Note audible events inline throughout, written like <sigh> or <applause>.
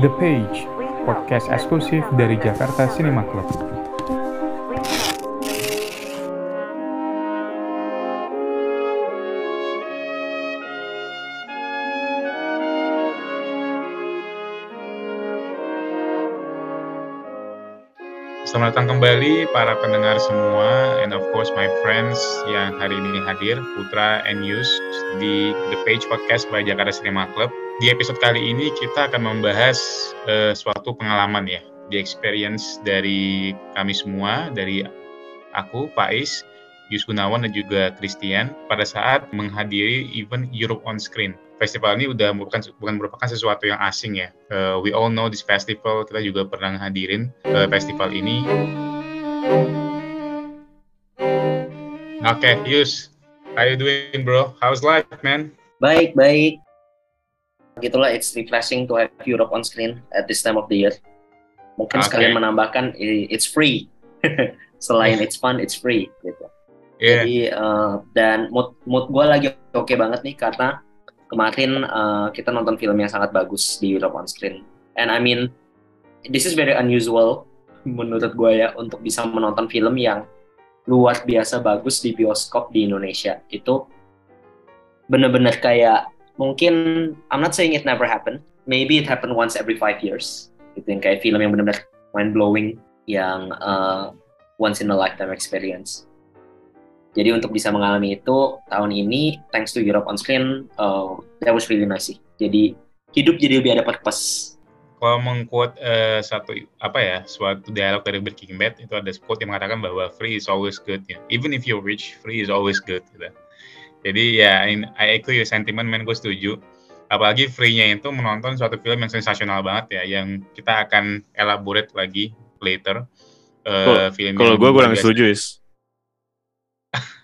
The Page, podcast eksklusif dari Jakarta Cinema Club. Selamat datang kembali para pendengar semua and of course my friends yang hari ini hadir Putra and Yus di The Page Podcast by Jakarta Cinema Club. Di episode kali ini kita akan membahas uh, suatu pengalaman ya, di experience dari kami semua, dari aku, Faiz, Yus Gunawan dan juga Christian pada saat menghadiri event Europe on Screen festival ini udah merupakan bukan merupakan sesuatu yang asing ya. Uh, we all know this festival, kita juga pernah hadirin uh, festival ini. Oke, okay, Yus, how you doing, bro? How's life, man? Baik, baik. Gitulah, it's refreshing to have Europe on screen at this time of the year. Mungkin okay. sekalian menambahkan, it's free. <laughs> Selain it's fun, it's free, gitu. Yeah. Jadi uh, dan mood mood gue lagi oke okay banget nih karena kemarin uh, kita nonton film yang sangat bagus di Europe on screen. And I mean, this is very unusual <laughs> menurut gue ya untuk bisa menonton film yang luar biasa bagus di bioskop di Indonesia. Itu bener-bener kayak mungkin I'm not saying it never happen. Maybe it happen once every five years. Itu yang kayak film yang bener-bener mind blowing yang uh, once in a lifetime experience. Jadi untuk bisa mengalami itu tahun ini, thanks to Europe on Screen, uh, that was really nice. Jadi hidup jadi lebih ada purpose. Kalau mengquote uh, satu apa ya, suatu dialog dari Breaking Bad itu ada quote yang mengatakan bahwa free is always good ya. Even if you're rich, free is always good gitu. Jadi ya, in, I echo your sentiment, man, gue setuju. Apalagi free-nya itu menonton suatu film yang sensasional banget ya, yang kita akan elaborate lagi later. Uh, film kalau gue kurang setuju, is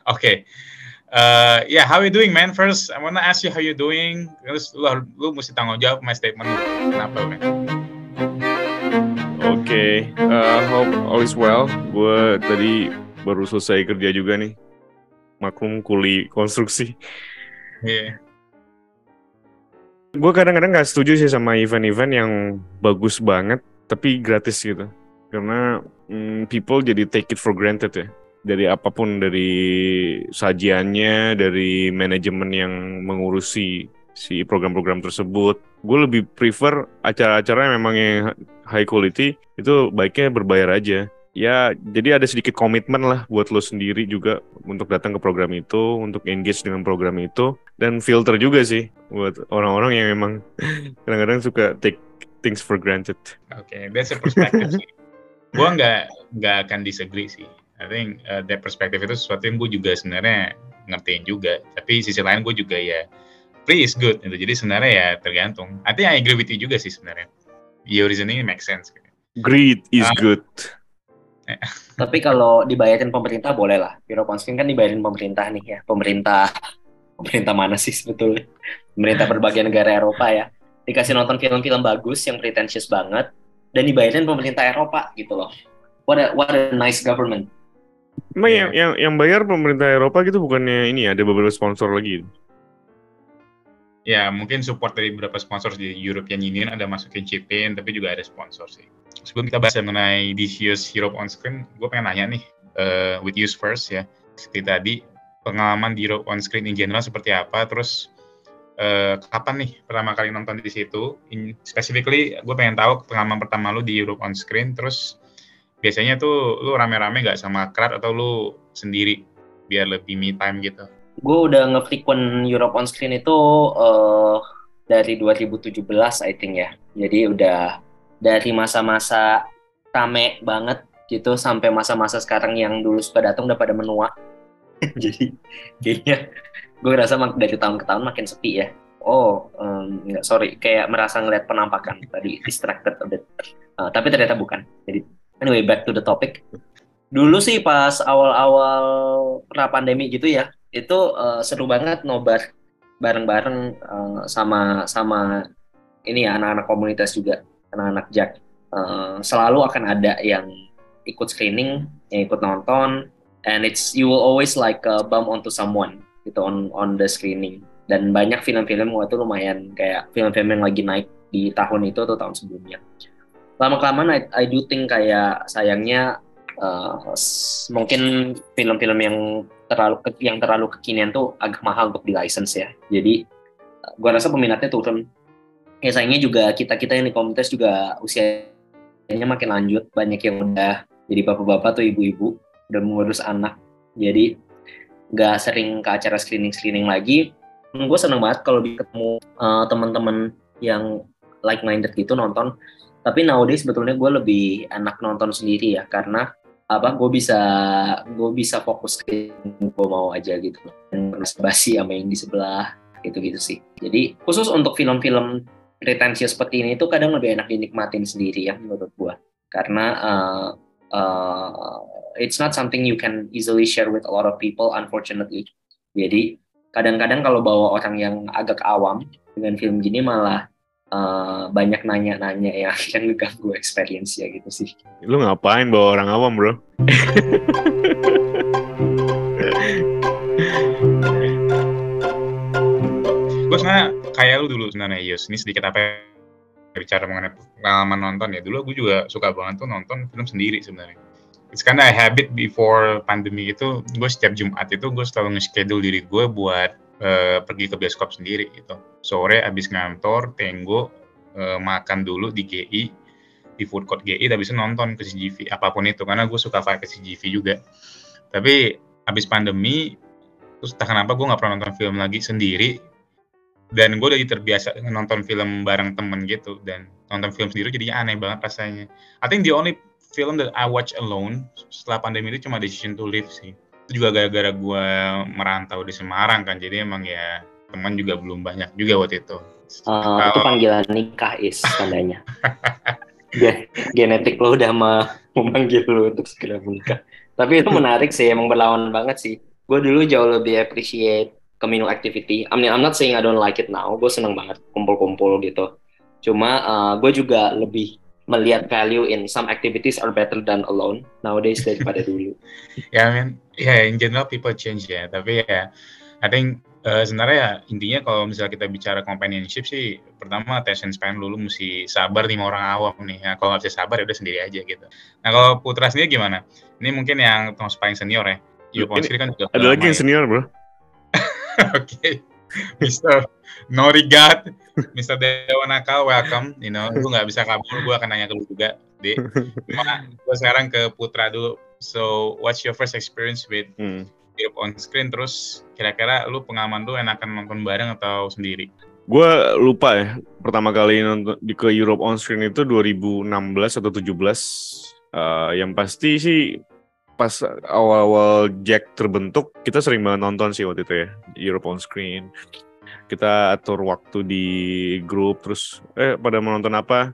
okay. Uh, yeah, how you doing, man? First, I wanna ask you how you doing. Terus lu, lu mesti tanggung jawab my statement Kenapa, man? Oke, okay. uh, hope all is well. Gue tadi baru selesai kerja juga nih. Maklum kuli konstruksi. Iya. Yeah. Gue kadang-kadang gak setuju sih sama event-event yang bagus banget, tapi gratis gitu. Karena mm, people jadi take it for granted ya dari apa pun dari sajiannya dari manajemen yang mengurusi si program-program tersebut gue lebih prefer acara-acara yang memang yang high quality itu baiknya berbayar aja ya jadi ada sedikit komitmen lah buat lo sendiri juga untuk datang ke program itu untuk engage dengan program itu dan filter juga sih buat orang-orang yang memang <laughs> kadang-kadang suka take things for granted. Oke, okay, that's a perspective sih. <laughs> gue nggak nggak akan disagree sih I think uh, that perspektif itu sesuatu yang gue juga sebenarnya ngertiin juga. Tapi sisi lain gue juga ya free is good gitu. Jadi sebenarnya ya tergantung. I think I agree with you juga sih sebenarnya. Your reasoning makes sense. Greed is uh, good. Tapi kalau dibayarin pemerintah boleh lah. Euroconskin kan dibayarin pemerintah nih ya. Pemerintah pemerintah mana sih sebetulnya? Pemerintah berbagai negara Eropa ya. Dikasih nonton film-film bagus yang pretentious banget dan dibayarin pemerintah Eropa gitu loh. What a, what a nice government. Emang yeah. yang, yang yang bayar pemerintah Eropa gitu bukannya ini ya, ada beberapa sponsor lagi? Ya mungkin support dari beberapa sponsor di European Union ada masukin chipin tapi juga ada sponsor sih. Sebelum kita bahas mengenai year's Europe on Screen, gue pengen nanya nih uh, with you first ya. Seperti tadi pengalaman di Europe on Screen in general seperti apa, terus uh, kapan nih pertama kali nonton di situ? In, specifically, gue pengen tahu pengalaman pertama lu di Europe on Screen, terus biasanya tuh lu rame-rame gak sama crowd atau lu sendiri biar lebih me time gitu? Gue udah ngefrequent Europe on Screen itu uh, dari 2017 I think ya. Jadi udah dari masa-masa rame banget gitu sampai masa-masa sekarang yang dulu suka datang udah pada menua. <laughs> Jadi kayaknya gue rasa dari tahun ke tahun makin sepi ya. Oh, um, nggak sorry, kayak merasa ngeliat penampakan tadi distracted a bit. Uh, tapi ternyata bukan. Jadi Anyway, back to the topic. Dulu sih pas awal-awal pra pandemi gitu ya, itu uh, seru banget nobar bareng-bareng uh, sama sama ini ya anak-anak komunitas juga, anak-anak Jack. Uh, selalu akan ada yang ikut screening, yang ikut nonton, and it's you will always like uh, bump onto someone gitu on on the screening. Dan banyak film-film waktu lumayan kayak film-film yang lagi naik di tahun itu atau tahun sebelumnya. Lama kelamaan I, I do think kayak sayangnya uh, mungkin film-film yang terlalu yang terlalu kekinian tuh agak mahal untuk di license ya. Jadi gua rasa peminatnya turun. Ya sayangnya juga kita kita yang di komunitas juga usianya makin lanjut, banyak yang udah jadi bapak-bapak atau ibu-ibu udah mengurus anak. Jadi nggak sering ke acara screening-screening lagi. Gue seneng banget kalau ketemu uh, teman-teman yang like minded gitu nonton. Tapi nowadays sebetulnya gue lebih enak nonton sendiri ya karena apa gue bisa gue bisa fokus ke gue mau aja gitu dan basi sama yang di sebelah gitu gitu sih jadi khusus untuk film-film pretensius seperti ini itu kadang lebih enak dinikmatin sendiri ya menurut gue karena uh, uh, it's not something you can easily share with a lot of people unfortunately jadi kadang-kadang kalau bawa orang yang agak awam dengan film gini malah uh, banyak nanya-nanya <laughs> yang akan ngeganggu experience ya gitu sih. Lu ngapain bawa orang awam bro? gue sebenarnya kayak lu dulu sebenarnya Yus. Ini sedikit apa ya, bicara mengenai pengalaman nonton ya. Dulu gue juga suka banget tuh nonton film sendiri sebenarnya. It's kind of habit before pandemi itu, gue setiap Jumat itu gue selalu nge-schedule diri gue buat uh, pergi ke bioskop sendiri gitu. Sore abis ngantor, tenggo, uh, makan dulu di GI, di food court GI, bisa nonton ke CGV, apa pun itu. Karena gue suka pakai CGV juga. Tapi abis pandemi, terus tak kenapa gue nggak pernah nonton film lagi sendiri. Dan gue udah terbiasa nonton film bareng temen gitu. Dan nonton film sendiri jadinya aneh banget rasanya. I think the only film that I watch alone setelah pandemi itu cuma Decision to Live sih. Itu juga gara-gara gue merantau di Semarang kan. Jadi emang ya teman juga belum banyak juga waktu itu. Uh, Kalau... itu panggilan nikah is tandanya. <laughs> Genetik lo udah ma memanggil lo untuk segera menikah. Tapi itu menarik sih emang berlawan banget sih. Gue dulu jauh lebih appreciate communal activity I mean I'm not saying I don't like it now gue seneng banget kumpul-kumpul gitu cuma uh, gue juga lebih melihat value in some activities are better than alone nowadays daripada <laughs> dulu. ya, yeah, I mean, ya yeah, in general people change ya, tapi ya, I think uh, sebenarnya ya intinya kalau misalnya kita bicara companionship sih, pertama attention span dulu mesti sabar lima orang awam nih. Ya, kalau nggak bisa sabar ya udah sendiri aja gitu. Nah kalau Putra sendiri gimana? Ini mungkin yang termasuk paling senior ya. Yuk, kan juga ada lagi yang senior bro. Oke. <laughs> okay. Mister No Regard, Mr. Dewa Nakal, welcome. You know, lu nggak bisa kabur, gue akan nanya ke lu juga, Di. Cuma gue sekarang ke Putra dulu. So, what's your first experience with hmm. Europe on screen? Terus kira-kira lu pengalaman lu enakan nonton bareng atau sendiri? Gue lupa ya, pertama kali nonton di ke Europe on screen itu 2016 atau 17. Uh, yang pasti sih pas awal-awal Jack terbentuk, kita sering banget nonton sih waktu itu ya, Europe on screen. Kita atur waktu di grup, terus eh pada mau nonton apa?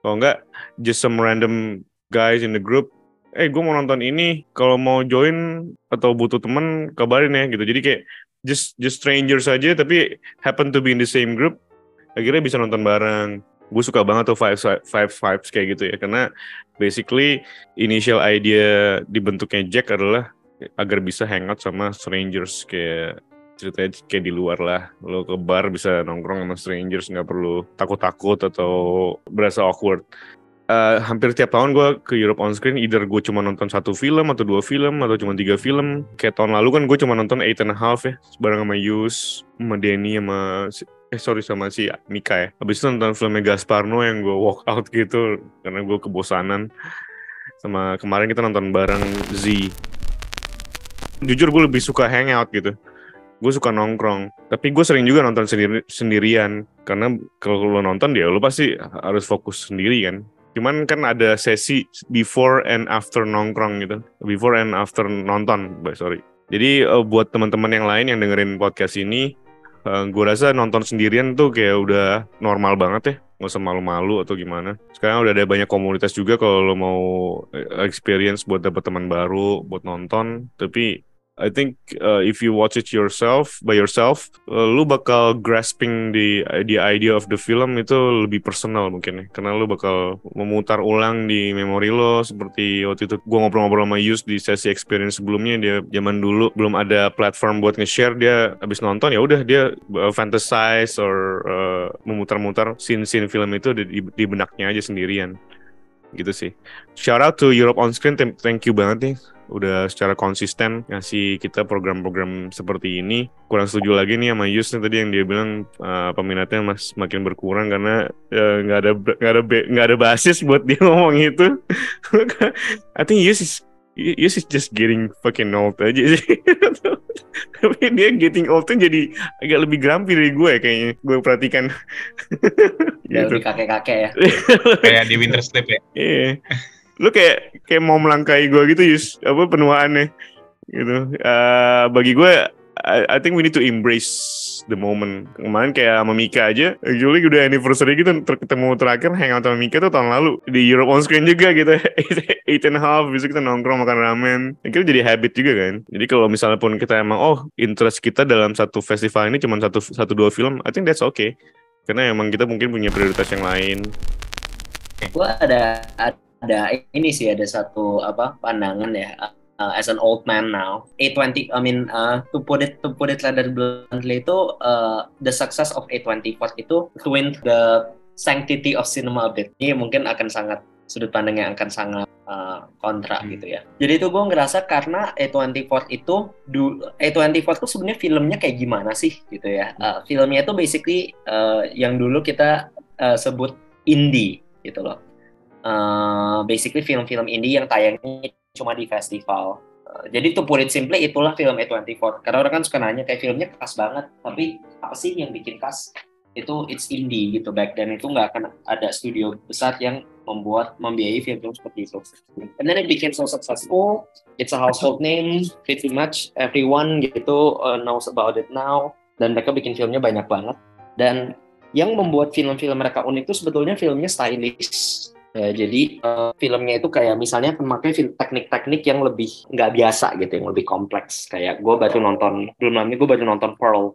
Kalau enggak, just some random guys in the group, eh gue mau nonton ini, kalau mau join atau butuh temen, kabarin ya gitu. Jadi kayak just just strangers saja, tapi happen to be in the same group, akhirnya bisa nonton bareng gue suka banget tuh five five vibes kayak gitu ya. Karena basically initial idea dibentuknya Jack adalah agar bisa hangout sama strangers. Kayak ceritanya kayak di luar lah. Lo ke bar bisa nongkrong sama strangers nggak perlu takut-takut atau berasa awkward. Uh, hampir tiap tahun gue ke Europe on screen either gue cuma nonton satu film atau dua film atau cuma tiga film. Kayak tahun lalu kan gue cuma nonton Eight and a Half ya bareng sama Yus sama Denny sama eh sorry sama si Mika ya. Habis itu nonton filmnya Gasparno yang gue walk out gitu karena gue kebosanan. Sama kemarin kita nonton bareng Z. Jujur gue lebih suka hangout gitu. Gue suka nongkrong. Tapi gue sering juga nonton sendiri sendirian. Karena kalau lo nonton dia lo pasti harus fokus sendiri kan? Cuman kan ada sesi before and after nongkrong gitu. Before and after nonton sorry. Jadi uh, buat teman-teman yang lain yang dengerin podcast ini uh, eh, gue rasa nonton sendirian tuh kayak udah normal banget ya. Nggak usah malu-malu atau gimana. Sekarang udah ada banyak komunitas juga kalau lo mau eh, experience buat dapet teman baru buat nonton. Tapi I think uh, if you watch it yourself by yourself, uh, lu bakal grasping the the idea of the film itu lebih personal mungkin ya. Karena lu bakal memutar ulang di memori lo seperti waktu itu gua ngobrol-ngobrol sama Yus di sesi experience sebelumnya dia zaman dulu belum ada platform buat nge-share dia habis nonton ya udah dia uh, fantasize or uh, memutar-mutar scene-scene film itu di, di, di benaknya aja sendirian gitu sih. Shout out to Europe on Screen, thank you banget nih udah secara konsisten ngasih kita program-program seperti ini. Kurang setuju lagi nih sama Yus nih tadi yang dia bilang uh, peminatnya mas makin berkurang karena nggak uh, ada nggak ada nggak ada basis buat dia <laughs> ngomong itu. <laughs> I think Yus is Yus is just getting fucking old aja sih. <laughs> Tapi dia getting old tuh jadi agak lebih grumpy dari gue kayaknya. Gue perhatikan. gitu. lebih kakek-kakek ya. Kayak di Winter Sleep ya. Iya. Lu kayak kayak mau melangkai gue gitu Yus. Apa penuaannya. Gitu. Uh, bagi gue I, I think we need to embrace the moment. Kemarin kayak sama Mika aja, actually udah anniversary gitu ter ketemu terakhir hangout sama Mika tuh tahun lalu di Europe on Screen juga gitu. <laughs> Eight and a half, bisa kita nongkrong makan ramen. Akhirnya jadi habit juga kan. Jadi kalau misalnya pun kita emang oh interest kita dalam satu festival ini cuma satu satu dua film, I think that's okay. Karena emang kita mungkin punya prioritas yang lain. Gue ada ada ini sih ada satu apa pandangan ya uh, as an old man now. A20, I mean, uh, to put it to put it rather bluntly itu uh, the success of A24 itu ruined the sanctity of cinema a bit. Ini mungkin akan sangat sudut pandang yang akan sangat uh, kontra hmm. gitu ya. Jadi itu gue ngerasa karena A24 itu A24 itu sebenarnya filmnya kayak gimana sih gitu ya. Uh, filmnya itu basically uh, yang dulu kita uh, sebut indie gitu loh. Uh, basically film-film indie yang tayangnya cuma di festival. Uh, jadi tuh put it simply itulah film A24. Karena orang kan suka nanya kayak filmnya khas banget, tapi apa sih yang bikin khas? Itu it's indie gitu back dan itu nggak akan ada studio besar yang membuat membiayai film-film seperti itu. And then it became so successful. It's a household name, pretty much everyone gitu uh, knows about it now. Dan mereka bikin filmnya banyak banget. Dan yang membuat film-film mereka unik itu sebetulnya filmnya stylish Ya, jadi uh, filmnya itu kayak misalnya memakai teknik-teknik yang lebih nggak biasa gitu, yang lebih kompleks. Kayak gue baru nonton, belum lama gue baru nonton Pearl.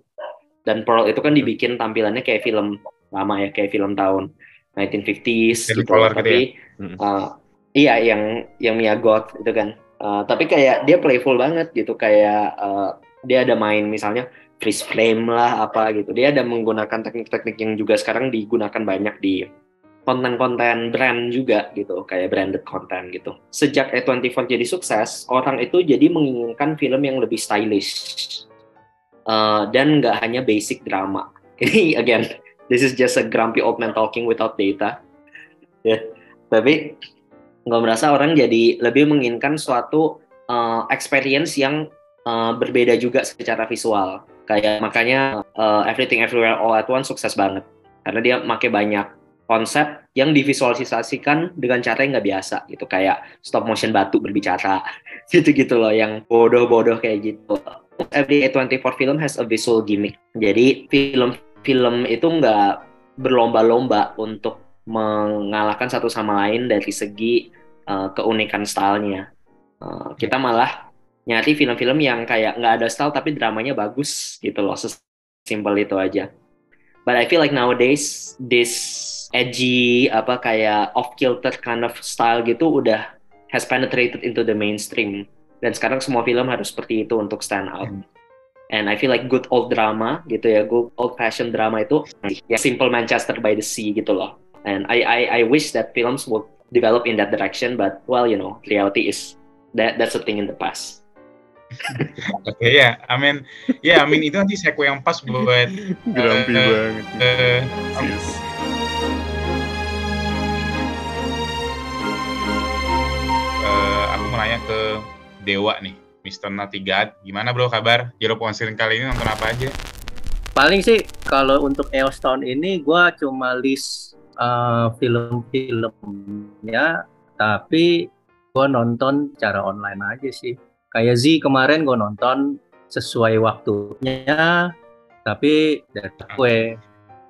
Dan Pearl itu kan dibikin tampilannya kayak film lama ya, kayak film tahun 1950s gitu. Tapi ya? uh, iya yang yang Mia Goth itu kan. Uh, tapi kayak dia playful banget gitu, kayak uh, dia ada main misalnya freeze frame lah apa gitu. Dia ada menggunakan teknik-teknik yang juga sekarang digunakan banyak di konten-konten brand juga gitu, kayak branded content gitu. Sejak A24 jadi sukses, orang itu jadi menginginkan film yang lebih stylish uh, dan nggak hanya basic drama. <laughs> Ini again, this is just a grumpy old man talking without data. <laughs> Ya, yeah. tapi nggak merasa orang jadi lebih menginginkan suatu uh, experience yang uh, berbeda juga secara visual. Kayak makanya uh, Everything Everywhere All at Once sukses banget karena dia pakai banyak konsep yang divisualisasikan dengan cara yang nggak biasa gitu kayak stop motion batu berbicara <laughs> gitu-gitu loh yang bodoh-bodoh kayak gitu. Every A24 film has a visual gimmick. Jadi film-film itu nggak berlomba-lomba untuk mengalahkan satu sama lain dari segi uh, keunikan stylenya. Uh, kita malah nyari film-film yang kayak nggak ada style tapi dramanya bagus gitu loh sesimpel itu aja. But I feel like nowadays this edgy apa kayak off kilter kind of style gitu udah has penetrated into the mainstream dan sekarang semua film harus seperti itu untuk stand out. Hmm. And I feel like good old drama gitu ya, good old fashioned drama itu ya simple Manchester by the Sea gitu loh. And I I I wish that films would develop in that direction, but well you know reality is that that's a thing in the past. Oke okay, ya, yeah. I mean, ya, yeah, I mean itu nanti sequel yang pas buat grumpy uh, banget. Uh, yes. Nanya ke Dewa nih, Mr. Natigat. Gimana bro kabar? Europe On kali ini nonton apa aja? Paling sih kalau untuk EOS ini gue cuma list uh, film-filmnya, tapi gue nonton secara online aja sih. Kayak Z kemarin gue nonton sesuai waktunya, tapi dari gue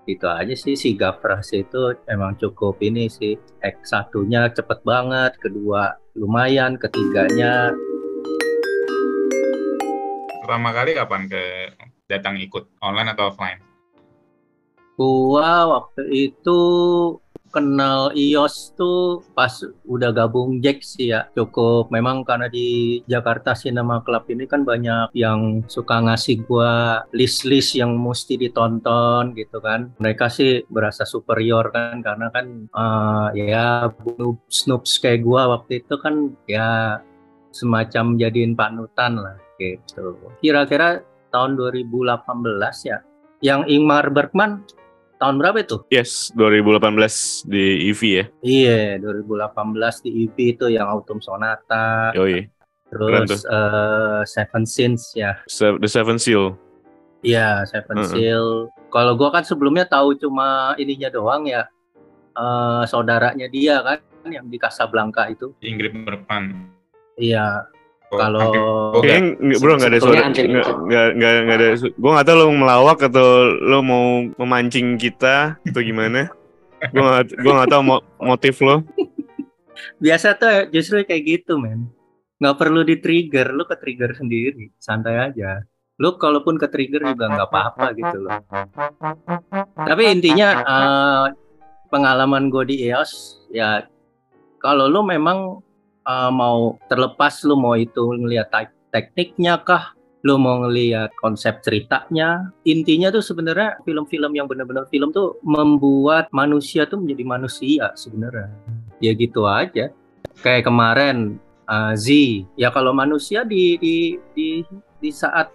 itu aja sih si Gavras itu emang cukup ini sih X satunya cepet banget kedua lumayan ketiganya pertama kali kapan ke datang ikut online atau offline? Gua waktu itu kenal iOS tuh pas udah gabung Jack sih ya cukup. Memang karena di Jakarta Cinema Club ini kan banyak yang suka ngasih gua list-list yang mesti ditonton gitu kan. Mereka sih berasa superior kan karena kan uh, ya snoops kayak gua waktu itu kan ya semacam jadiin panutan lah gitu. Kira-kira tahun 2018 ya yang Ingmar Bergman tahun berapa itu? Yes, 2018 di EV ya. Iya, 2018 di EV itu yang Autumn Sonata. Oh iya. Terus uh, Seven Sins ya. The Seven Seal. Iya, Seven uh -uh. Seal. Kalau gua kan sebelumnya tahu cuma ininya doang ya. Uh, saudaranya dia kan yang di Casablanca itu. Ingrid Bergman. Iya, kalau kayaknya bro nggak ada suara. nggak nggak nggak ada gue nggak tahu lo melawak atau lo mau memancing kita atau gimana. Gue nggak gue nggak tahu motif lo. Biasa tuh justru kayak gitu men. Nggak perlu di trigger lo ke trigger sendiri santai aja. Lo kalaupun ke trigger juga nggak apa-apa gitu loh. Tapi intinya uh, pengalaman gue di EOS ya kalau lo memang uh, mau terlepas lu mau itu ngelihat tekniknya kah? Lu mau ngelihat konsep ceritanya? Intinya tuh sebenarnya film-film yang benar-benar film tuh membuat manusia tuh menjadi manusia sebenarnya. Ya gitu aja. Kayak kemarin uh, Z. Ya kalau manusia di di di di saat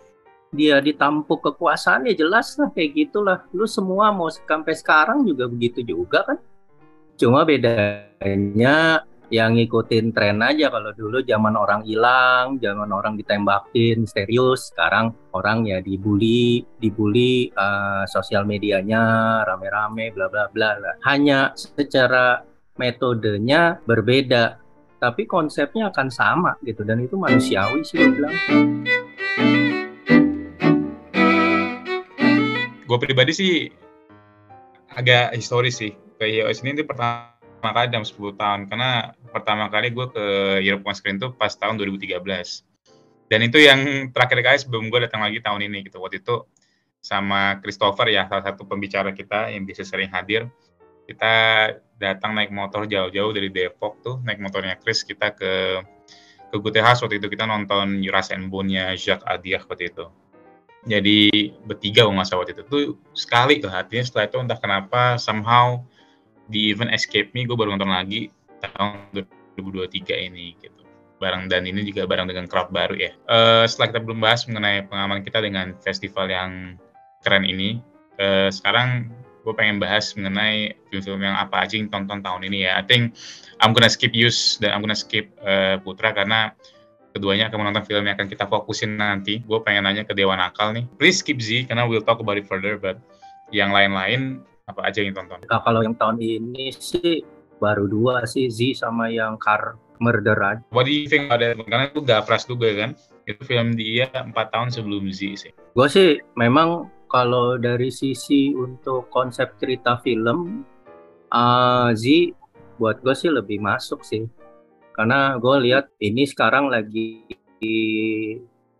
dia ditampuk kekuasaan ya jelas lah kayak gitulah. Lu semua mau sampai sekarang juga begitu juga kan? Cuma bedanya yang ngikutin tren aja kalau dulu zaman orang hilang, zaman orang ditembakin misterius, sekarang orang ya dibully, dibully uh, sosial medianya rame-rame bla bla bla. Hanya secara metodenya berbeda, tapi konsepnya akan sama gitu dan itu manusiawi sih gue bilang. Gue pribadi sih agak historis sih. Kayak iOS ini pertama pertama kali dalam 10 tahun. Karena pertama kali gue ke Europe on Screen tuh pas tahun 2013 dan itu yang terakhir kali sebelum gue datang lagi tahun ini gitu. Waktu itu sama Christopher ya salah satu pembicara kita yang biasa sering hadir. Kita datang naik motor jauh-jauh dari Depok tuh naik motornya Chris kita ke ke Gute House waktu itu. Kita nonton Yuras and Bone-nya Jacques Adiah waktu itu. Jadi bertiga nggak salah waktu itu. Tuh sekali tuh hatinya setelah itu entah kenapa somehow di event Escape Me gue baru nonton lagi tahun 2023 ini gitu barang dan ini juga barang dengan crowd baru ya uh, setelah kita belum bahas mengenai pengalaman kita dengan festival yang keren ini uh, sekarang gue pengen bahas mengenai film-film yang apa aja yang tonton tahun ini ya I think I'm gonna skip Yus dan I'm gonna skip uh, Putra karena keduanya akan menonton film yang akan kita fokusin nanti. Gue pengen nanya ke Dewan Akal nih. Please skip Z karena we'll talk about it further, but yang lain-lain apa aja yang tonton? Nah, kalau yang tahun ini sih baru dua sih Z sama yang Car Murder aja. What do you think about that? Karena itu gak pras juga kan? Itu film dia empat tahun sebelum Z sih. Gue sih memang kalau dari sisi untuk konsep cerita film, uh, Z buat gue sih lebih masuk sih. Karena gue lihat ini sekarang lagi di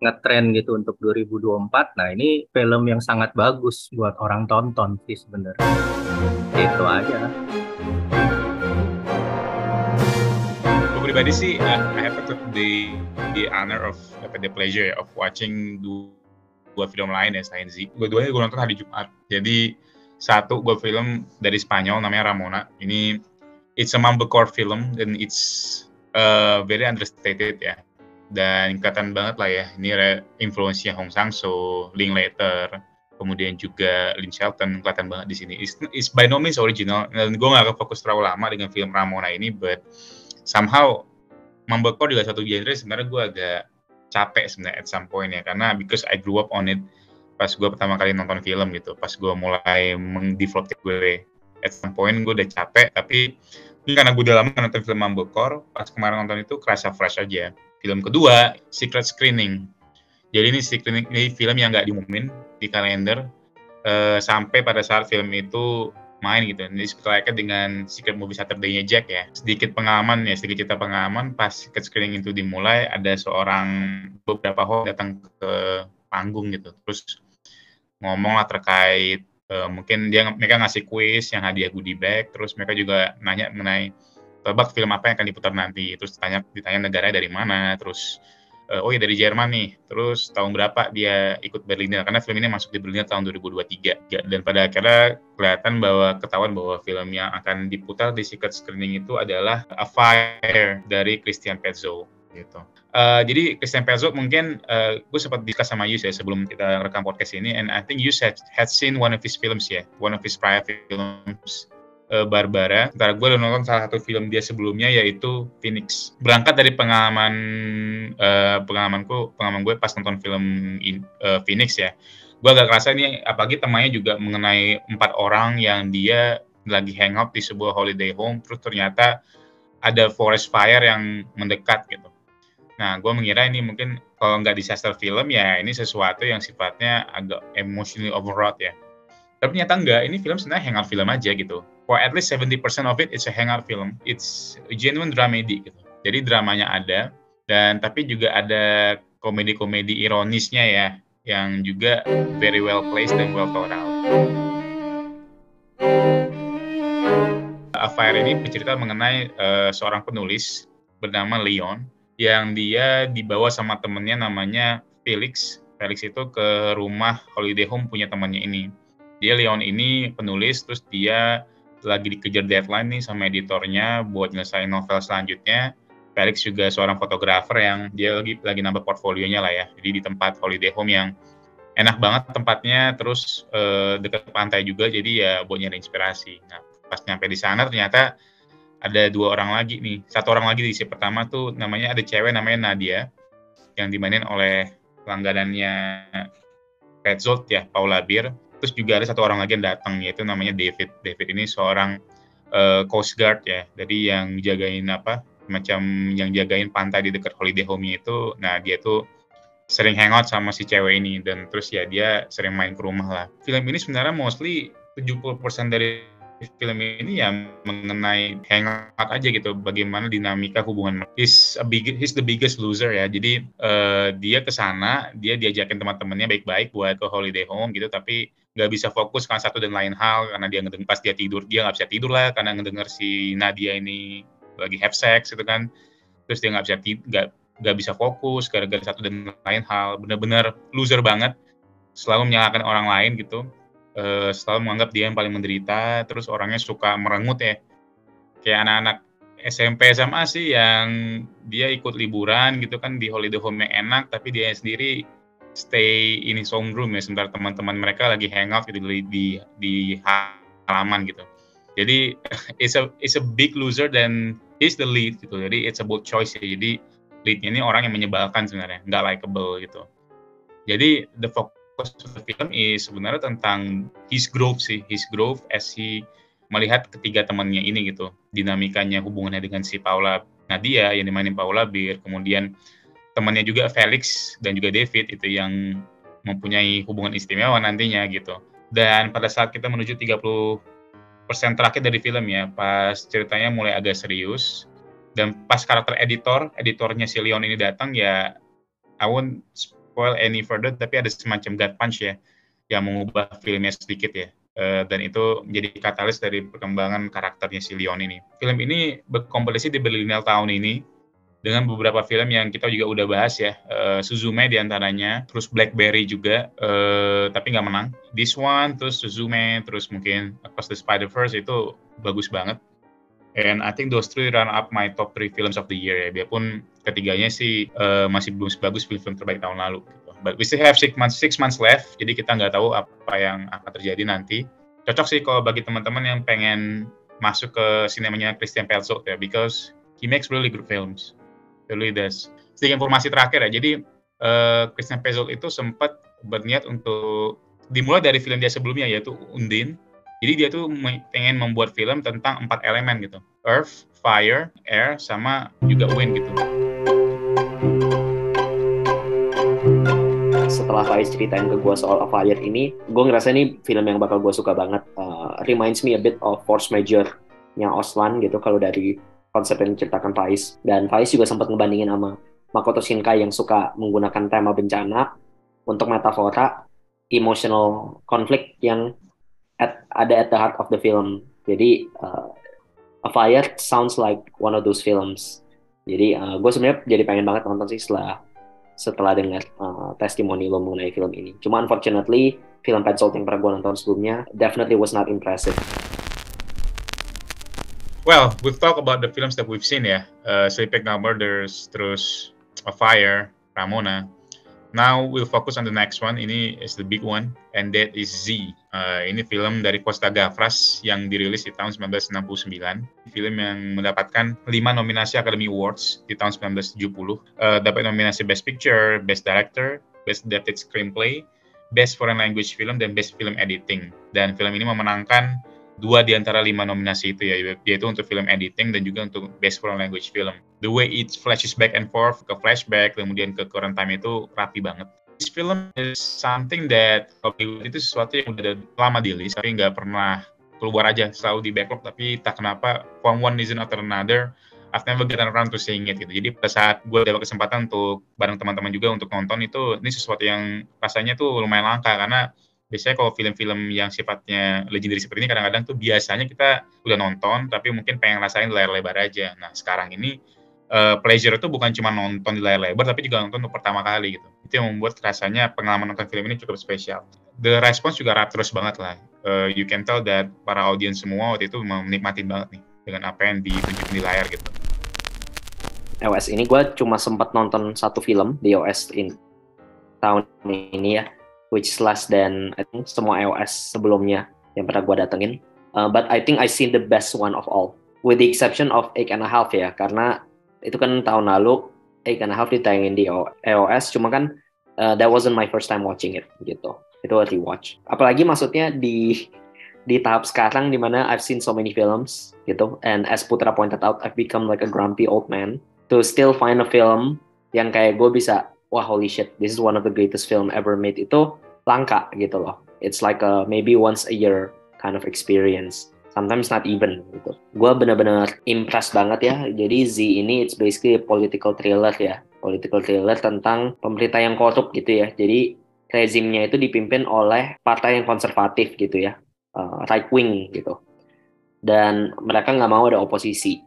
ngetren gitu untuk 2024. Nah ini film yang sangat bagus buat orang tonton sih sebenarnya. Itu aja. Gue pribadi sih, uh, I have the the honor of the pleasure of watching dua film lain ya selain Z. Dua-duanya gue nonton hari Jumat. Jadi satu gue film dari Spanyol namanya Ramona. Ini it's a mumblecore film dan it's uh, very understated ya dan kelihatan banget lah ya. Ini influence Hong Sang-soo, Linklater, kemudian juga Lin Shelton kelihatan banget di sini. It's, it's by no means original. Dan gue gak akan fokus terlalu lama dengan film Ramona ini, but somehow Mumblecore juga satu genre sebenarnya gue agak capek sebenarnya at some point ya. Karena because I grew up on it pas gue pertama kali nonton film gitu. Pas gue mulai mengdevelop gue at some point gue udah capek tapi ini karena gue udah lama nonton film Mumblecore pas kemarin nonton itu kerasa fresh aja Film kedua, Secret Screening. Jadi ini screening ini film yang nggak diumumin di kalender uh, sampai pada saat film itu main gitu. Jadi seperti dengan Secret Movie Saturday-nya Jack ya. Sedikit pengalaman ya, sedikit cerita pengalaman pas Secret Screening itu dimulai ada seorang beberapa host datang ke panggung gitu. Terus ngomong lah terkait uh, mungkin dia mereka ngasih kuis yang hadiah goodie bag, terus mereka juga nanya mengenai tebak film apa yang akan diputar nanti. Terus ditanya ditanya negaranya dari mana, terus uh, oh ya dari Jerman nih. Terus tahun berapa dia ikut Berliner karena film ini masuk di Berliner tahun 2023 dan pada akhirnya kelihatan bahwa ketahuan bahwa film yang akan diputar di secret screening itu adalah A Fire dari Christian Petzold gitu. Uh, jadi Christian Petzold mungkin uh, gue sempat diskus sama Yus ya sebelum kita rekam podcast ini, and I think Yus had, had seen one of his films ya, one of his prior films uh, Barbara. Ntar gue udah nonton salah satu film dia sebelumnya yaitu Phoenix. Berangkat dari pengalaman uh, pengalamanku, pengalaman gue pas nonton film in, uh, Phoenix ya. Gue agak kerasa ini apalagi temanya juga mengenai empat orang yang dia lagi hangout di sebuah holiday home terus ternyata ada forest fire yang mendekat gitu. Nah, gue mengira ini mungkin kalau nggak disaster film ya ini sesuatu yang sifatnya agak emotionally overwrought ya. Tapi ternyata enggak, ini film sebenarnya hangout film aja gitu for at least 70% of it it's a hangout film. It's a genuine dramedy gitu. Jadi dramanya ada dan tapi juga ada komedi-komedi ironisnya ya yang juga very well placed dan well thought out. Affair ini bercerita mengenai uh, seorang penulis bernama Leon yang dia dibawa sama temennya namanya Felix. Felix itu ke rumah holiday home punya temannya ini. Dia Leon ini penulis terus dia lagi dikejar deadline nih sama editornya buat nyelesain novel selanjutnya. Felix juga seorang fotografer yang dia lagi lagi nambah portfolionya lah ya. Jadi di tempat holiday home yang enak banget tempatnya, terus eh, dekat pantai juga, jadi ya buat nyari inspirasi. Nah, pas nyampe di sana ternyata ada dua orang lagi nih. Satu orang lagi di si pertama tuh namanya ada cewek namanya Nadia yang dimainin oleh langganannya Petzold ya, Paula Beer terus juga ada satu orang lagi yang datang yaitu namanya David. David ini seorang uh, coast guard ya. Jadi yang jagain apa macam yang jagain pantai di dekat holiday home itu nah dia tuh sering hangout sama si cewek ini. Dan terus ya dia sering main ke rumah lah. Film ini sebenarnya mostly 70% dari film ini ya mengenai hangout aja gitu. Bagaimana dinamika hubungan he's a big he's the biggest loser ya. Jadi uh, dia ke sana dia diajakin teman-temannya baik-baik buat ke holiday home gitu. Tapi nggak bisa fokus karena satu dan lain hal karena dia ngedenger pas dia tidur dia nggak bisa tidur lah karena ngedenger si Nadia ini lagi have sex gitu kan. Terus dia nggak bisa nggak nggak bisa fokus gara-gara satu dan lain hal. Bener-bener loser banget. Selalu menyalahkan orang lain gitu. Uh, selalu menganggap dia yang paling menderita terus orangnya suka merengut ya. Kayak anak-anak SMP SMA sih yang dia ikut liburan gitu kan di holiday home yang enak tapi dia sendiri stay in his own room ya sementara teman-teman mereka lagi hangout gitu di di, di halaman gitu. Jadi <laughs> it's a it's a big loser dan he's the lead gitu. Jadi it's a bold choice ya. Jadi leadnya ini orang yang menyebalkan sebenarnya nggak likable gitu. Jadi the focus the film is sebenarnya tentang his growth sih, his growth as he melihat ketiga temannya ini gitu, dinamikanya hubungannya dengan si Paula Nadia yang dimainin Paula Bir, kemudian temannya juga Felix dan juga David itu yang mempunyai hubungan istimewa nantinya gitu. Dan pada saat kita menuju 30 persen terakhir dari film ya, pas ceritanya mulai agak serius dan pas karakter editor, editornya si Leon ini datang ya I won't spoil any further tapi ada semacam gut punch ya yang mengubah filmnya sedikit ya uh, dan itu menjadi katalis dari perkembangan karakternya si Leon ini. Film ini berkompetisi di Berlinale tahun ini dengan beberapa film yang kita juga udah bahas ya, uh, Suzume di antaranya, terus Blackberry juga, uh, tapi nggak menang. This One, terus Suzume, terus mungkin Across the Spider-Verse itu bagus banget. And I think those three run up my top three films of the year ya. Biarpun ketiganya sih uh, masih belum sebagus film-film terbaik tahun lalu. Gitu. But we still have six months, six months left, jadi kita nggak tahu apa yang akan terjadi nanti. Cocok sih kalau bagi teman-teman yang pengen masuk ke sinemanya Christian Petzold ya, because he makes really good films. Really does. Sedikit informasi terakhir ya, jadi uh, Christian Petzold itu sempat berniat untuk dimulai dari film dia sebelumnya yaitu Undine jadi dia tuh pengen membuat film tentang empat elemen gitu. Earth, fire, air, sama juga wind gitu. Setelah Faiz ceritain ke gue soal A ini, gue ngerasa ini film yang bakal gue suka banget. Uh, reminds me a bit of Force Major yang Oslan gitu kalau dari konsep yang diceritakan Faiz. Dan Faiz juga sempat ngebandingin sama Makoto Shinkai yang suka menggunakan tema bencana untuk metafora emotional conflict yang at, ada at the heart of the film. Jadi uh, A Fire sounds like one of those films. Jadi uh, gue sebenarnya jadi pengen banget nonton sih setelah setelah dengar uh, testimoni lo mengenai film ini. Cuma unfortunately film Pencil yang pernah gue nonton sebelumnya definitely was not impressive. Well, we've talked about the films that we've seen ya, uh, Sleeping Now Murders, terus A Fire, Ramona. Now we'll focus on the next one. Ini is the big one, and that is Z. Uh, ini film dari Costa Gavras yang dirilis di tahun 1969. Film yang mendapatkan 5 nominasi Academy Awards di tahun 1970. Uh, dapat nominasi Best Picture, Best Director, Best Adapted Screenplay, Best Foreign Language Film, dan Best Film Editing. Dan film ini memenangkan dua di antara lima nominasi itu ya, yaitu untuk film editing dan juga untuk best foreign language film. The way it flashes back and forth ke flashback, kemudian ke current time itu rapi banget. This film is something that itu sesuatu yang udah lama di list, tapi nggak pernah keluar aja, selalu di backlog, tapi tak kenapa, for one reason or another, I've never gotten around to seeing it gitu. Jadi pada saat gue dapat kesempatan untuk bareng teman-teman juga untuk nonton itu, ini sesuatu yang rasanya tuh lumayan langka karena biasanya kalau film-film yang sifatnya legendary seperti ini kadang-kadang tuh biasanya kita udah nonton tapi mungkin pengen rasain layar lebar aja. Nah sekarang ini uh, pleasure itu bukan cuma nonton di layar lebar tapi juga nonton untuk pertama kali gitu. Itu yang membuat rasanya pengalaman nonton film ini cukup spesial. The response juga rapturous banget lah. Uh, you can tell that para audiens semua waktu itu menikmati banget nih dengan apa yang ditunjukin di layar gitu. OS ini gue cuma sempat nonton satu film di OS in tahun ini ya which is less than I think semua iOS sebelumnya yang pernah gue datengin. Uh, but I think I seen the best one of all, with the exception of Eight and a Half ya, karena itu kan tahun lalu Eight and a Half ditayangin di iOS, cuma kan uh, that wasn't my first time watching it gitu. Itu rewatch. Apalagi maksudnya di di tahap sekarang di mana I've seen so many films gitu, and as Putra pointed out, I've become like a grumpy old man to still find a film yang kayak gue bisa wah holy shit, this is one of the greatest film ever made itu langka gitu loh. It's like a maybe once a year kind of experience. Sometimes not even gitu. Gue bener-bener impressed banget ya. Jadi Z ini it's basically a political thriller ya. Political thriller tentang pemerintah yang korup gitu ya. Jadi rezimnya itu dipimpin oleh partai yang konservatif gitu ya. Uh, right wing gitu. Dan mereka nggak mau ada oposisi.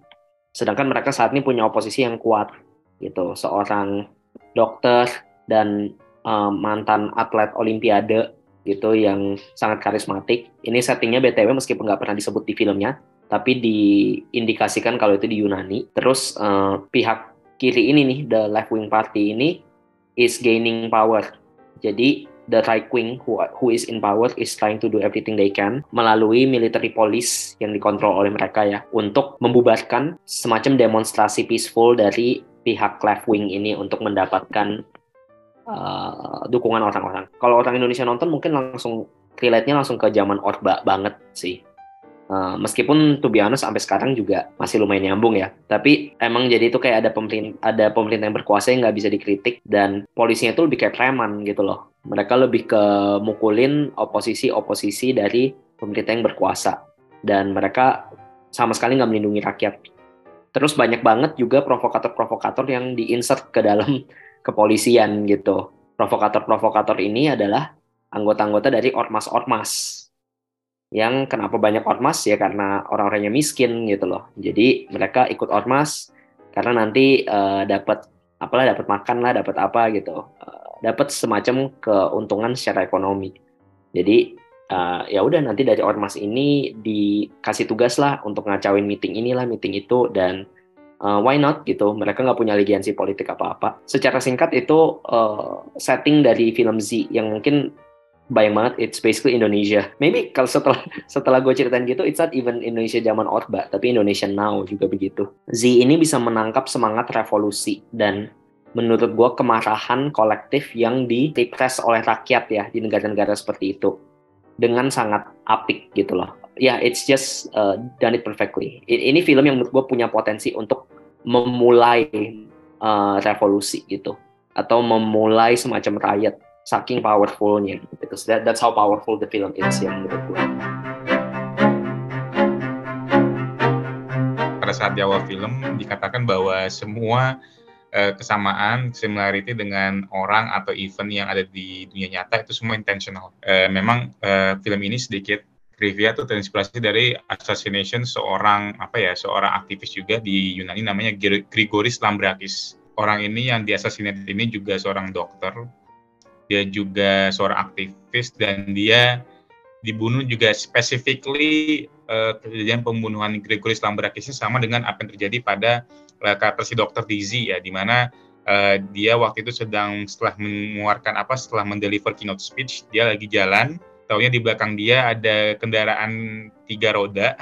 Sedangkan mereka saat ini punya oposisi yang kuat gitu. Seorang dokter dan um, mantan atlet olimpiade gitu yang sangat karismatik. Ini settingnya BTW meskipun nggak pernah disebut di filmnya, tapi diindikasikan kalau itu di Yunani. Terus uh, pihak kiri ini nih, the left wing party ini is gaining power. Jadi the right wing who, who is in power is trying to do everything they can melalui military police yang dikontrol oleh mereka ya untuk membubarkan semacam demonstrasi peaceful dari pihak left wing ini untuk mendapatkan uh, dukungan orang-orang. Kalau orang Indonesia nonton mungkin langsung relate-nya langsung ke zaman Orba banget sih. Uh, meskipun to be honest sampai sekarang juga masih lumayan nyambung ya. Tapi emang jadi itu kayak ada pemerintah ada pemerintah yang berkuasa yang nggak bisa dikritik dan polisinya itu lebih kayak preman gitu loh. Mereka lebih ke mukulin oposisi-oposisi dari pemerintah yang berkuasa dan mereka sama sekali nggak melindungi rakyat Terus banyak banget juga provokator-provokator yang diinsert ke dalam kepolisian gitu. Provokator-provokator ini adalah anggota-anggota dari ormas-ormas. Yang kenapa banyak ormas ya karena orang-orangnya miskin gitu loh. Jadi mereka ikut ormas karena nanti uh, dapat apalah dapat makan lah, dapat apa gitu. Uh, dapat semacam keuntungan secara ekonomi. Jadi uh, ya udah nanti dari ormas ini dikasih tugas lah untuk ngacauin meeting inilah meeting itu dan uh, why not gitu. Mereka nggak punya legiansi politik apa-apa. Secara singkat itu uh, setting dari film Z yang mungkin bayang banget it's basically Indonesia. Maybe kalau setelah <laughs> setelah gue ceritain gitu it's not even Indonesia zaman Orba tapi Indonesia now juga begitu. Z ini bisa menangkap semangat revolusi dan menurut gue kemarahan kolektif yang dipres oleh rakyat ya di negara-negara seperti itu. Dengan sangat apik gitu loh. Ya, yeah, it's just uh, done it perfectly. Ini film yang menurut gue punya potensi untuk memulai uh, revolusi gitu, atau memulai semacam riot, saking powerfulnya. Because that, that's how powerful the film is ya menurut gue. Pada saat di awal film dikatakan bahwa semua uh, kesamaan, similarity dengan orang atau event yang ada di dunia nyata itu semua intentional. Uh, memang uh, film ini sedikit trivia tuh terinspirasi dari assassination seorang apa ya seorang aktivis juga di Yunani namanya Grigoris Lambrakis. Orang ini yang di assassinate ini juga seorang dokter, dia juga seorang aktivis dan dia dibunuh juga specifically uh, kejadian pembunuhan Gregoris Lambrakis ini sama dengan apa yang terjadi pada uh, karakter si dokter Dizzy ya di mana uh, dia waktu itu sedang setelah mengeluarkan apa setelah mendeliver keynote speech dia lagi jalan tahunya di belakang dia ada kendaraan tiga roda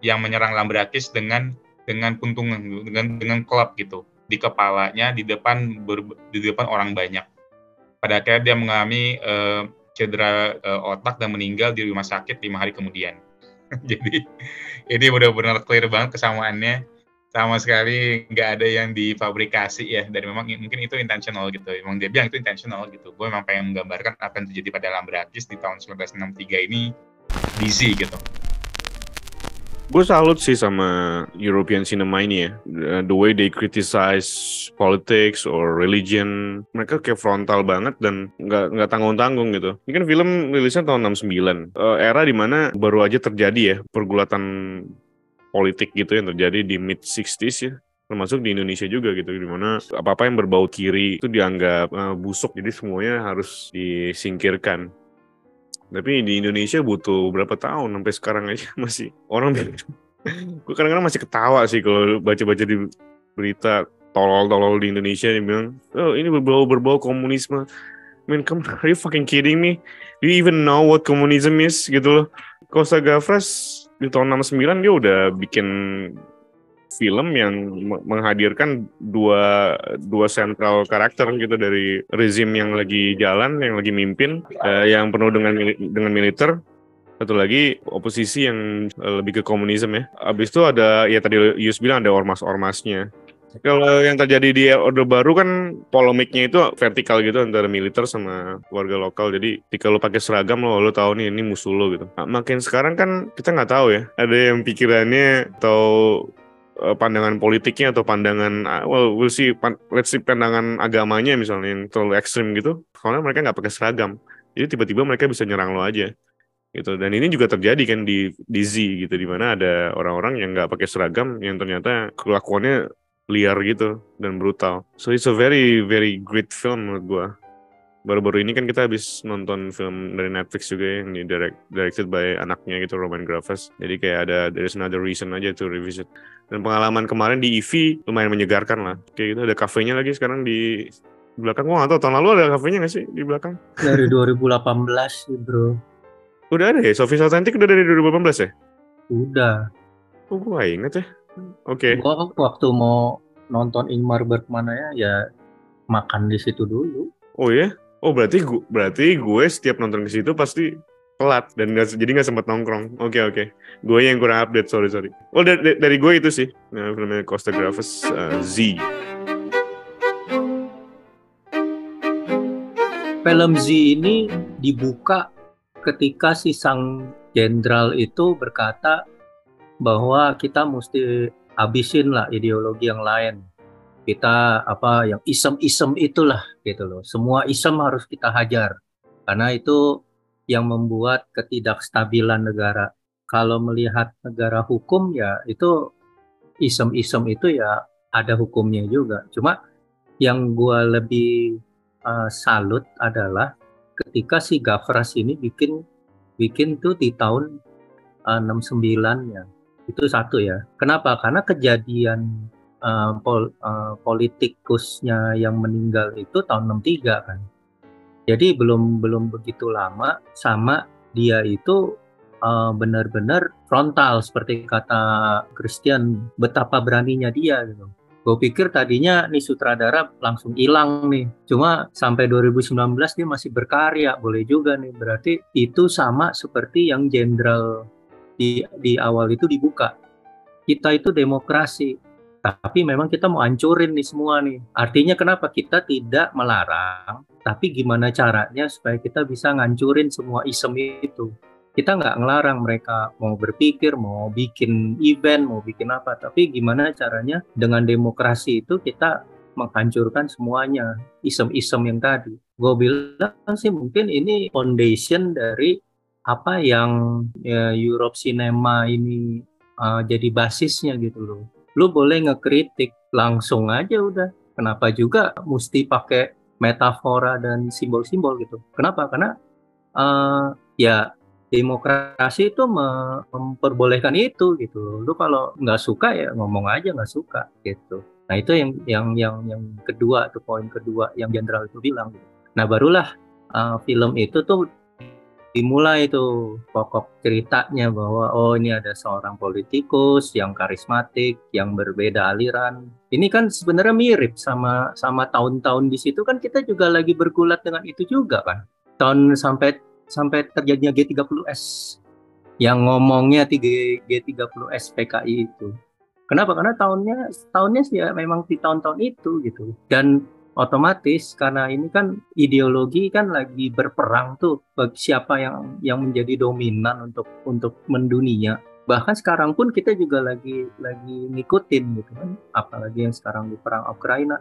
yang menyerang Lambrakis dengan dengan puntungan dengan dengan klub gitu. Di kepalanya di depan ber, di depan orang banyak. Pada akhirnya dia mengalami uh, cedera uh, otak dan meninggal di rumah sakit lima hari kemudian. <laughs> Jadi ini benar-benar clear banget kesamaannya sama sekali nggak ada yang difabrikasi ya. Dan memang mungkin itu intentional gitu. Memang dia bilang itu intentional gitu. Gue memang pengen menggambarkan apa yang terjadi pada Lambrakis di tahun 1963 ini busy gitu. Gue salut sih sama European cinema ini ya. The way they criticize politics or religion mereka kayak frontal banget dan nggak nggak tanggung tanggung gitu. Ini kan film rilisnya tahun 69 uh, era di mana baru aja terjadi ya pergulatan politik gitu yang terjadi di mid 60s ya. Termasuk di Indonesia juga gitu di mana apa-apa yang berbau kiri itu dianggap uh, busuk. Jadi semuanya harus disingkirkan. Tapi di Indonesia butuh berapa tahun? Sampai sekarang aja <laughs> masih orang <laughs> gue kadang-kadang masih ketawa sih kalau baca-baca di berita tolol-tolol di Indonesia yang bilang oh ini berbau berbau komunisme. I mean come are you fucking kidding me? Do you even know what communism is? Gitu loh. Costa Gavras di tahun 69 dia udah bikin film yang menghadirkan dua dua sentral karakter gitu dari rezim yang lagi jalan, yang lagi mimpin, uh, yang penuh dengan dengan militer. Satu lagi oposisi yang uh, lebih ke komunisme ya. Abis itu ada ya tadi Yus bilang ada ormas-ormasnya. Kalau yang terjadi di Orde Baru kan polemiknya itu vertikal gitu antara militer sama warga lokal. Jadi ketika lo pakai seragam lo lo tahu nih ini musuh lo gitu. Nah, makin sekarang kan kita nggak tahu ya. Ada yang pikirannya atau Eh, pandangan politiknya atau pandangan ah, well we'll see let's see pandangan agamanya misalnya yang terlalu ekstrim gitu soalnya mereka nggak pakai seragam jadi tiba-tiba mereka bisa nyerang lo aja gitu dan ini juga terjadi kan di di Z gitu di mana ada orang-orang yang nggak pakai seragam yang ternyata kelakuannya liar gitu dan brutal so it's a very very great film menurut gua baru-baru ini kan kita habis nonton film dari Netflix juga yang di direct, directed by anaknya gitu Roman Gravas jadi kayak ada there's another reason aja to revisit dan pengalaman kemarin di EV lumayan menyegarkan lah. Kayak gitu ada kafenya lagi sekarang di belakang. Gua nggak tahu tahun lalu ada kafenya nggak sih di belakang? Dari 2018 sih bro. Udah ada ya? Sofi Authentic udah dari 2018 ya? Udah. Oh gue inget ya. Oke. Okay. Gua waktu mau nonton Ingmar Bergman ya, ya makan di situ dulu. Oh ya? Oh berarti gue berarti gue setiap nonton ke situ pasti telat dan gak, jadi nggak sempat nongkrong. Oke okay, oke, okay. gue yang kurang update sorry sorry. Oh dari, dari gue itu sih, nah, filmnya Costa Gravas uh, Z. Film Z ini dibuka ketika si sang jenderal itu berkata bahwa kita mesti habisin lah ideologi yang lain. Kita apa yang isem-isem itulah gitu loh. Semua isem harus kita hajar karena itu yang membuat ketidakstabilan negara. Kalau melihat negara hukum ya itu isem-isem itu ya ada hukumnya juga. Cuma yang gue lebih uh, salut adalah ketika si Gavras ini bikin bikin tuh di tahun uh, 69 ya. Itu satu ya. Kenapa? Karena kejadian uh, pol, uh, politikusnya yang meninggal itu tahun 63 kan jadi belum belum begitu lama sama dia itu uh, benar-benar frontal seperti kata Christian betapa beraninya dia gitu. Gue pikir tadinya nih sutradara langsung hilang nih. Cuma sampai 2019 dia masih berkarya, boleh juga nih. Berarti itu sama seperti yang jenderal di di awal itu dibuka. Kita itu demokrasi, tapi memang kita mau hancurin nih semua nih. Artinya kenapa kita tidak melarang tapi gimana caranya supaya kita bisa ngancurin semua isem itu kita nggak ngelarang mereka mau berpikir mau bikin event mau bikin apa tapi gimana caranya dengan demokrasi itu kita menghancurkan semuanya isem-isem yang tadi gue bilang sih mungkin ini foundation dari apa yang ya, Europe Cinema ini uh, jadi basisnya gitu loh. Lu boleh ngekritik langsung aja udah. Kenapa juga mesti pakai metafora dan simbol-simbol gitu? Kenapa? Karena uh, ya demokrasi itu memperbolehkan itu gitu. Lu kalau nggak suka ya ngomong aja nggak suka gitu. Nah itu yang yang yang yang kedua tuh poin kedua yang jenderal itu bilang. Gitu. Nah barulah uh, film itu tuh dimulai itu pokok ceritanya bahwa oh ini ada seorang politikus yang karismatik, yang berbeda aliran. Ini kan sebenarnya mirip sama sama tahun-tahun di situ kan kita juga lagi bergulat dengan itu juga kan. Tahun sampai sampai terjadinya G30S yang ngomongnya G30S PKI itu. Kenapa? Karena tahunnya tahunnya sih ya memang di tahun-tahun itu gitu. Dan otomatis karena ini kan ideologi kan lagi berperang tuh siapa yang yang menjadi dominan untuk untuk mendunia. Bahkan sekarang pun kita juga lagi lagi ngikutin gitu kan apalagi yang sekarang di perang Ukraina.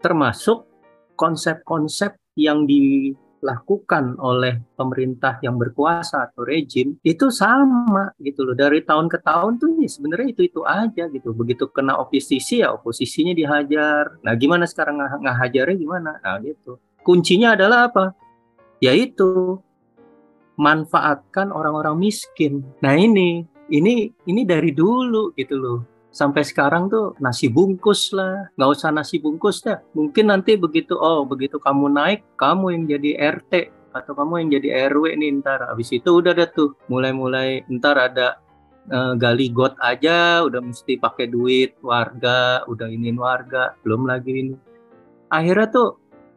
Termasuk konsep-konsep yang di dilakukan oleh pemerintah yang berkuasa atau rejim itu sama gitu loh. Dari tahun ke tahun tuh ya sebenarnya itu itu aja gitu. Begitu kena oposisi ya oposisinya dihajar. Nah gimana sekarang ng ngahajarnya gimana? Nah gitu. Kuncinya adalah apa? Yaitu manfaatkan orang-orang miskin. Nah ini ini ini dari dulu gitu loh sampai sekarang tuh nasi bungkus lah. Nggak usah nasi bungkus deh mungkin nanti begitu oh begitu kamu naik kamu yang jadi RT atau kamu yang jadi RW nih ntar. Habis itu udah deh tuh. Mulai-mulai ntar ada uh, gali got aja. Udah mesti pakai duit warga udah ingin warga belum lagi ini. Akhirnya tuh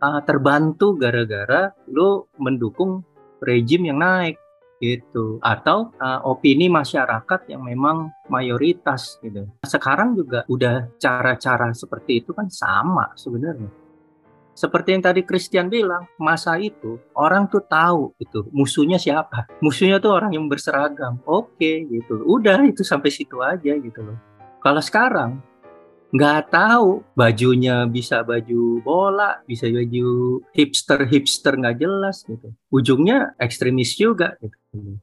uh, terbantu gara-gara lu mendukung rejim yang naik gitu atau uh, opini masyarakat yang memang mayoritas gitu. Sekarang juga udah cara-cara seperti itu kan sama sebenarnya. Seperti yang tadi Christian bilang, masa itu orang tuh tahu itu musuhnya siapa. Musuhnya tuh orang yang berseragam. Oke gitu. Udah itu sampai situ aja gitu loh. Kalau sekarang nggak tahu bajunya bisa baju bola bisa baju hipster hipster nggak jelas gitu ujungnya ekstremis juga gitu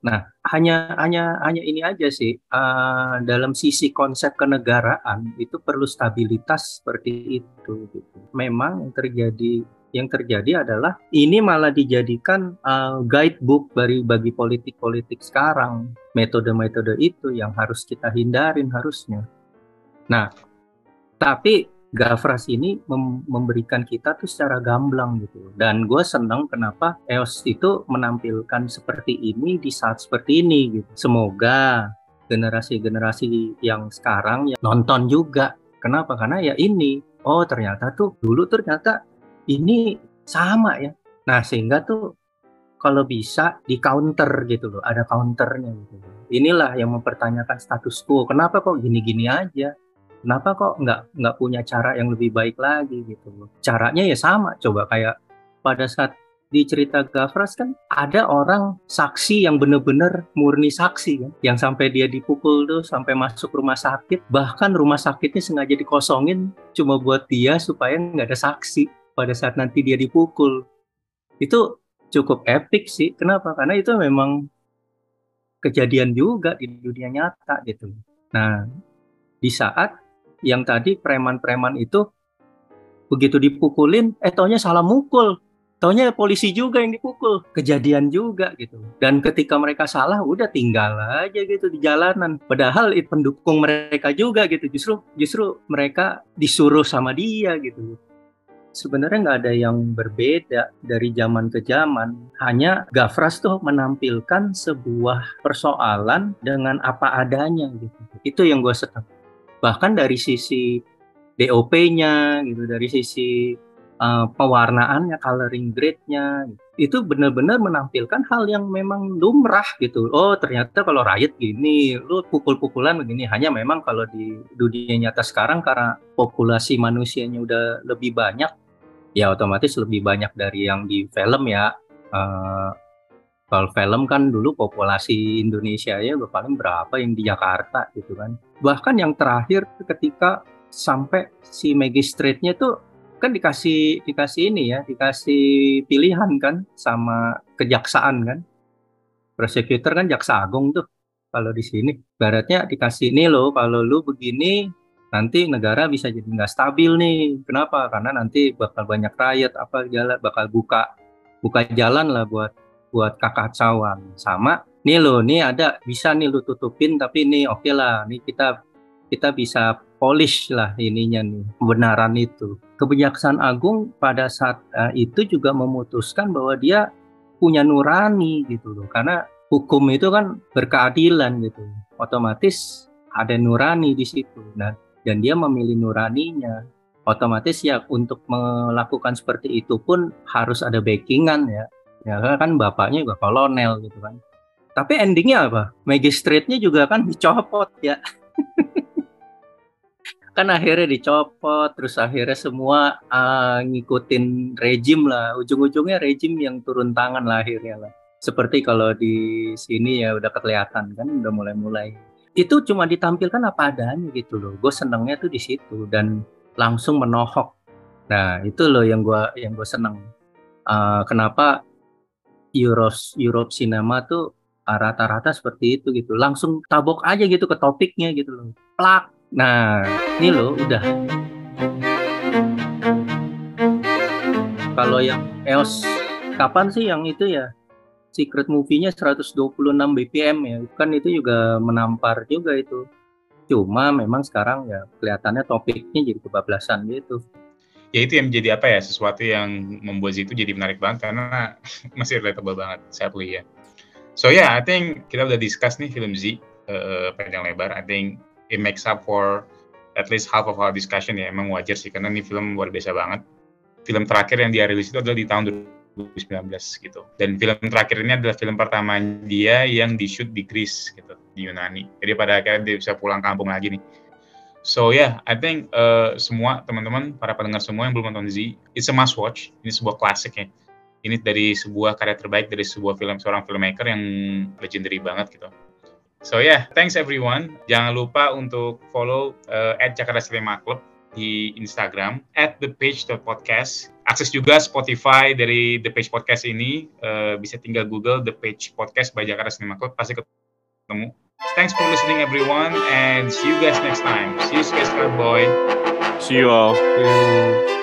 nah hanya hanya hanya ini aja sih uh, dalam sisi konsep kenegaraan itu perlu stabilitas seperti itu gitu. Memang yang terjadi yang terjadi adalah ini malah dijadikan uh, guidebook bagi bagi politik-politik sekarang. Metode-metode itu yang harus kita hindarin harusnya. Nah tapi Gavras ini mem memberikan kita tuh secara gamblang gitu dan gue seneng kenapa EOS itu menampilkan seperti ini di saat seperti ini gitu. Semoga generasi-generasi yang sekarang ya nonton juga. Kenapa? Karena ya ini oh ternyata tuh dulu ternyata ini sama ya. Nah sehingga tuh kalau bisa di counter gitu loh ada counternya gitu inilah yang mempertanyakan status quo. Kenapa kok gini-gini aja kenapa kok nggak nggak punya cara yang lebih baik lagi gitu? Caranya ya sama coba kayak pada saat di cerita Gavras kan ada orang saksi yang bener-bener murni saksi kan yang sampai dia dipukul tuh sampai masuk rumah sakit. Bahkan rumah sakitnya sengaja dikosongin cuma buat dia supaya nggak ada saksi pada saat nanti dia dipukul. Itu cukup epic sih. Kenapa? Karena itu memang kejadian juga di dunia nyata gitu. Nah di saat yang tadi preman-preman itu begitu dipukulin, eh taunya salah mukul. Taunya polisi juga yang dipukul, kejadian juga gitu. Dan ketika mereka salah, udah tinggal aja gitu di jalanan. Padahal itu pendukung mereka juga gitu. Justru justru mereka disuruh sama dia gitu. Sebenarnya nggak ada yang berbeda dari zaman ke zaman. Hanya Gavras tuh menampilkan sebuah persoalan dengan apa adanya gitu. Itu yang gue senang bahkan dari sisi DOP-nya gitu dari sisi uh, pewarnaannya coloring grade-nya itu benar-benar menampilkan hal yang memang lumrah gitu. Oh ternyata kalau riot gini lu pukul-pukulan begini. Hanya memang kalau di dunia nyata sekarang karena populasi manusianya udah lebih banyak ya otomatis lebih banyak dari yang di film ya. Uh, kalau film kan dulu populasi Indonesia ya paling berapa yang di Jakarta gitu kan. Bahkan yang terakhir ketika sampai si magistrate-nya tuh kan dikasih dikasih ini ya, dikasih pilihan kan sama kejaksaan kan. Prosecutor kan jaksa agung tuh kalau di sini. Baratnya dikasih ini loh, kalau lu begini nanti negara bisa jadi nggak stabil nih. Kenapa? Karena nanti bakal banyak rakyat apa jalan bakal buka buka jalan lah buat buat kakacauan sama nih lo nih ada bisa nih lu tutupin tapi nih oke okay lah nih kita kita bisa polish lah ininya nih kebenaran itu. Kebijaksanaan agung pada saat uh, itu juga memutuskan bahwa dia punya nurani gitu loh. Karena hukum itu kan berkeadilan gitu. Otomatis ada nurani di situ. Nah dan dia memilih nuraninya. Otomatis ya untuk melakukan seperti itu pun harus ada backingan ya ya kan bapaknya juga kolonel gitu kan. Tapi endingnya apa? Magistrate-nya juga kan dicopot ya. <laughs> Kan akhirnya dicopot terus akhirnya semua uh, ngikutin rejim lah. Ujung-ujungnya rejim yang turun tangan lah akhirnya lah. Seperti kalau di sini ya udah kelihatan kan udah mulai-mulai. Itu cuma ditampilkan apa adanya gitu loh. Gue senengnya tuh di situ dan langsung menohok. Nah itu loh yang gue yang gue seneng. Uh, kenapa Euros Europe Cinema tuh rata-rata seperti itu gitu. Langsung tabok aja gitu ke topiknya gitu loh. Plak. Nah ini loh udah. Kalau yang EOS kapan sih yang itu ya? Secret movie-nya 126 bpm ya. Kan itu juga menampar juga itu. Cuma memang sekarang ya kelihatannya topiknya jadi kebablasan gitu ya itu yang menjadi apa ya sesuatu yang membuat itu jadi menarik banget karena <laughs> masih relatable banget sadly ya. So yeah I think kita udah discuss nih film Z uh, panjang lebar. I think it makes up for at least half of our discussion ya emang wajar sih karena ini film luar biasa banget. Film terakhir yang dia rilis itu adalah di tahun 2019 gitu. Dan film terakhir ini adalah film pertama dia yang di shoot di Greece gitu di Yunani. Jadi pada akhirnya dia bisa pulang kampung lagi nih So yeah, I think uh, semua teman-teman, para pendengar semua yang belum nonton Z, it's a must watch. Ini sebuah klasik ya. Ini dari sebuah karya terbaik dari sebuah film seorang filmmaker yang legendary banget gitu. So yeah, thanks everyone. Jangan lupa untuk follow uh, Jakarta Cinema Club di Instagram at thepage.podcast. Akses juga Spotify dari The Page Podcast ini. Uh, bisa tinggal Google The Page Podcast by Jakarta Cinema Club. Pasti ketemu. Thanks for listening, everyone, and see you guys next time. See you, guys, boy. See you all. See you.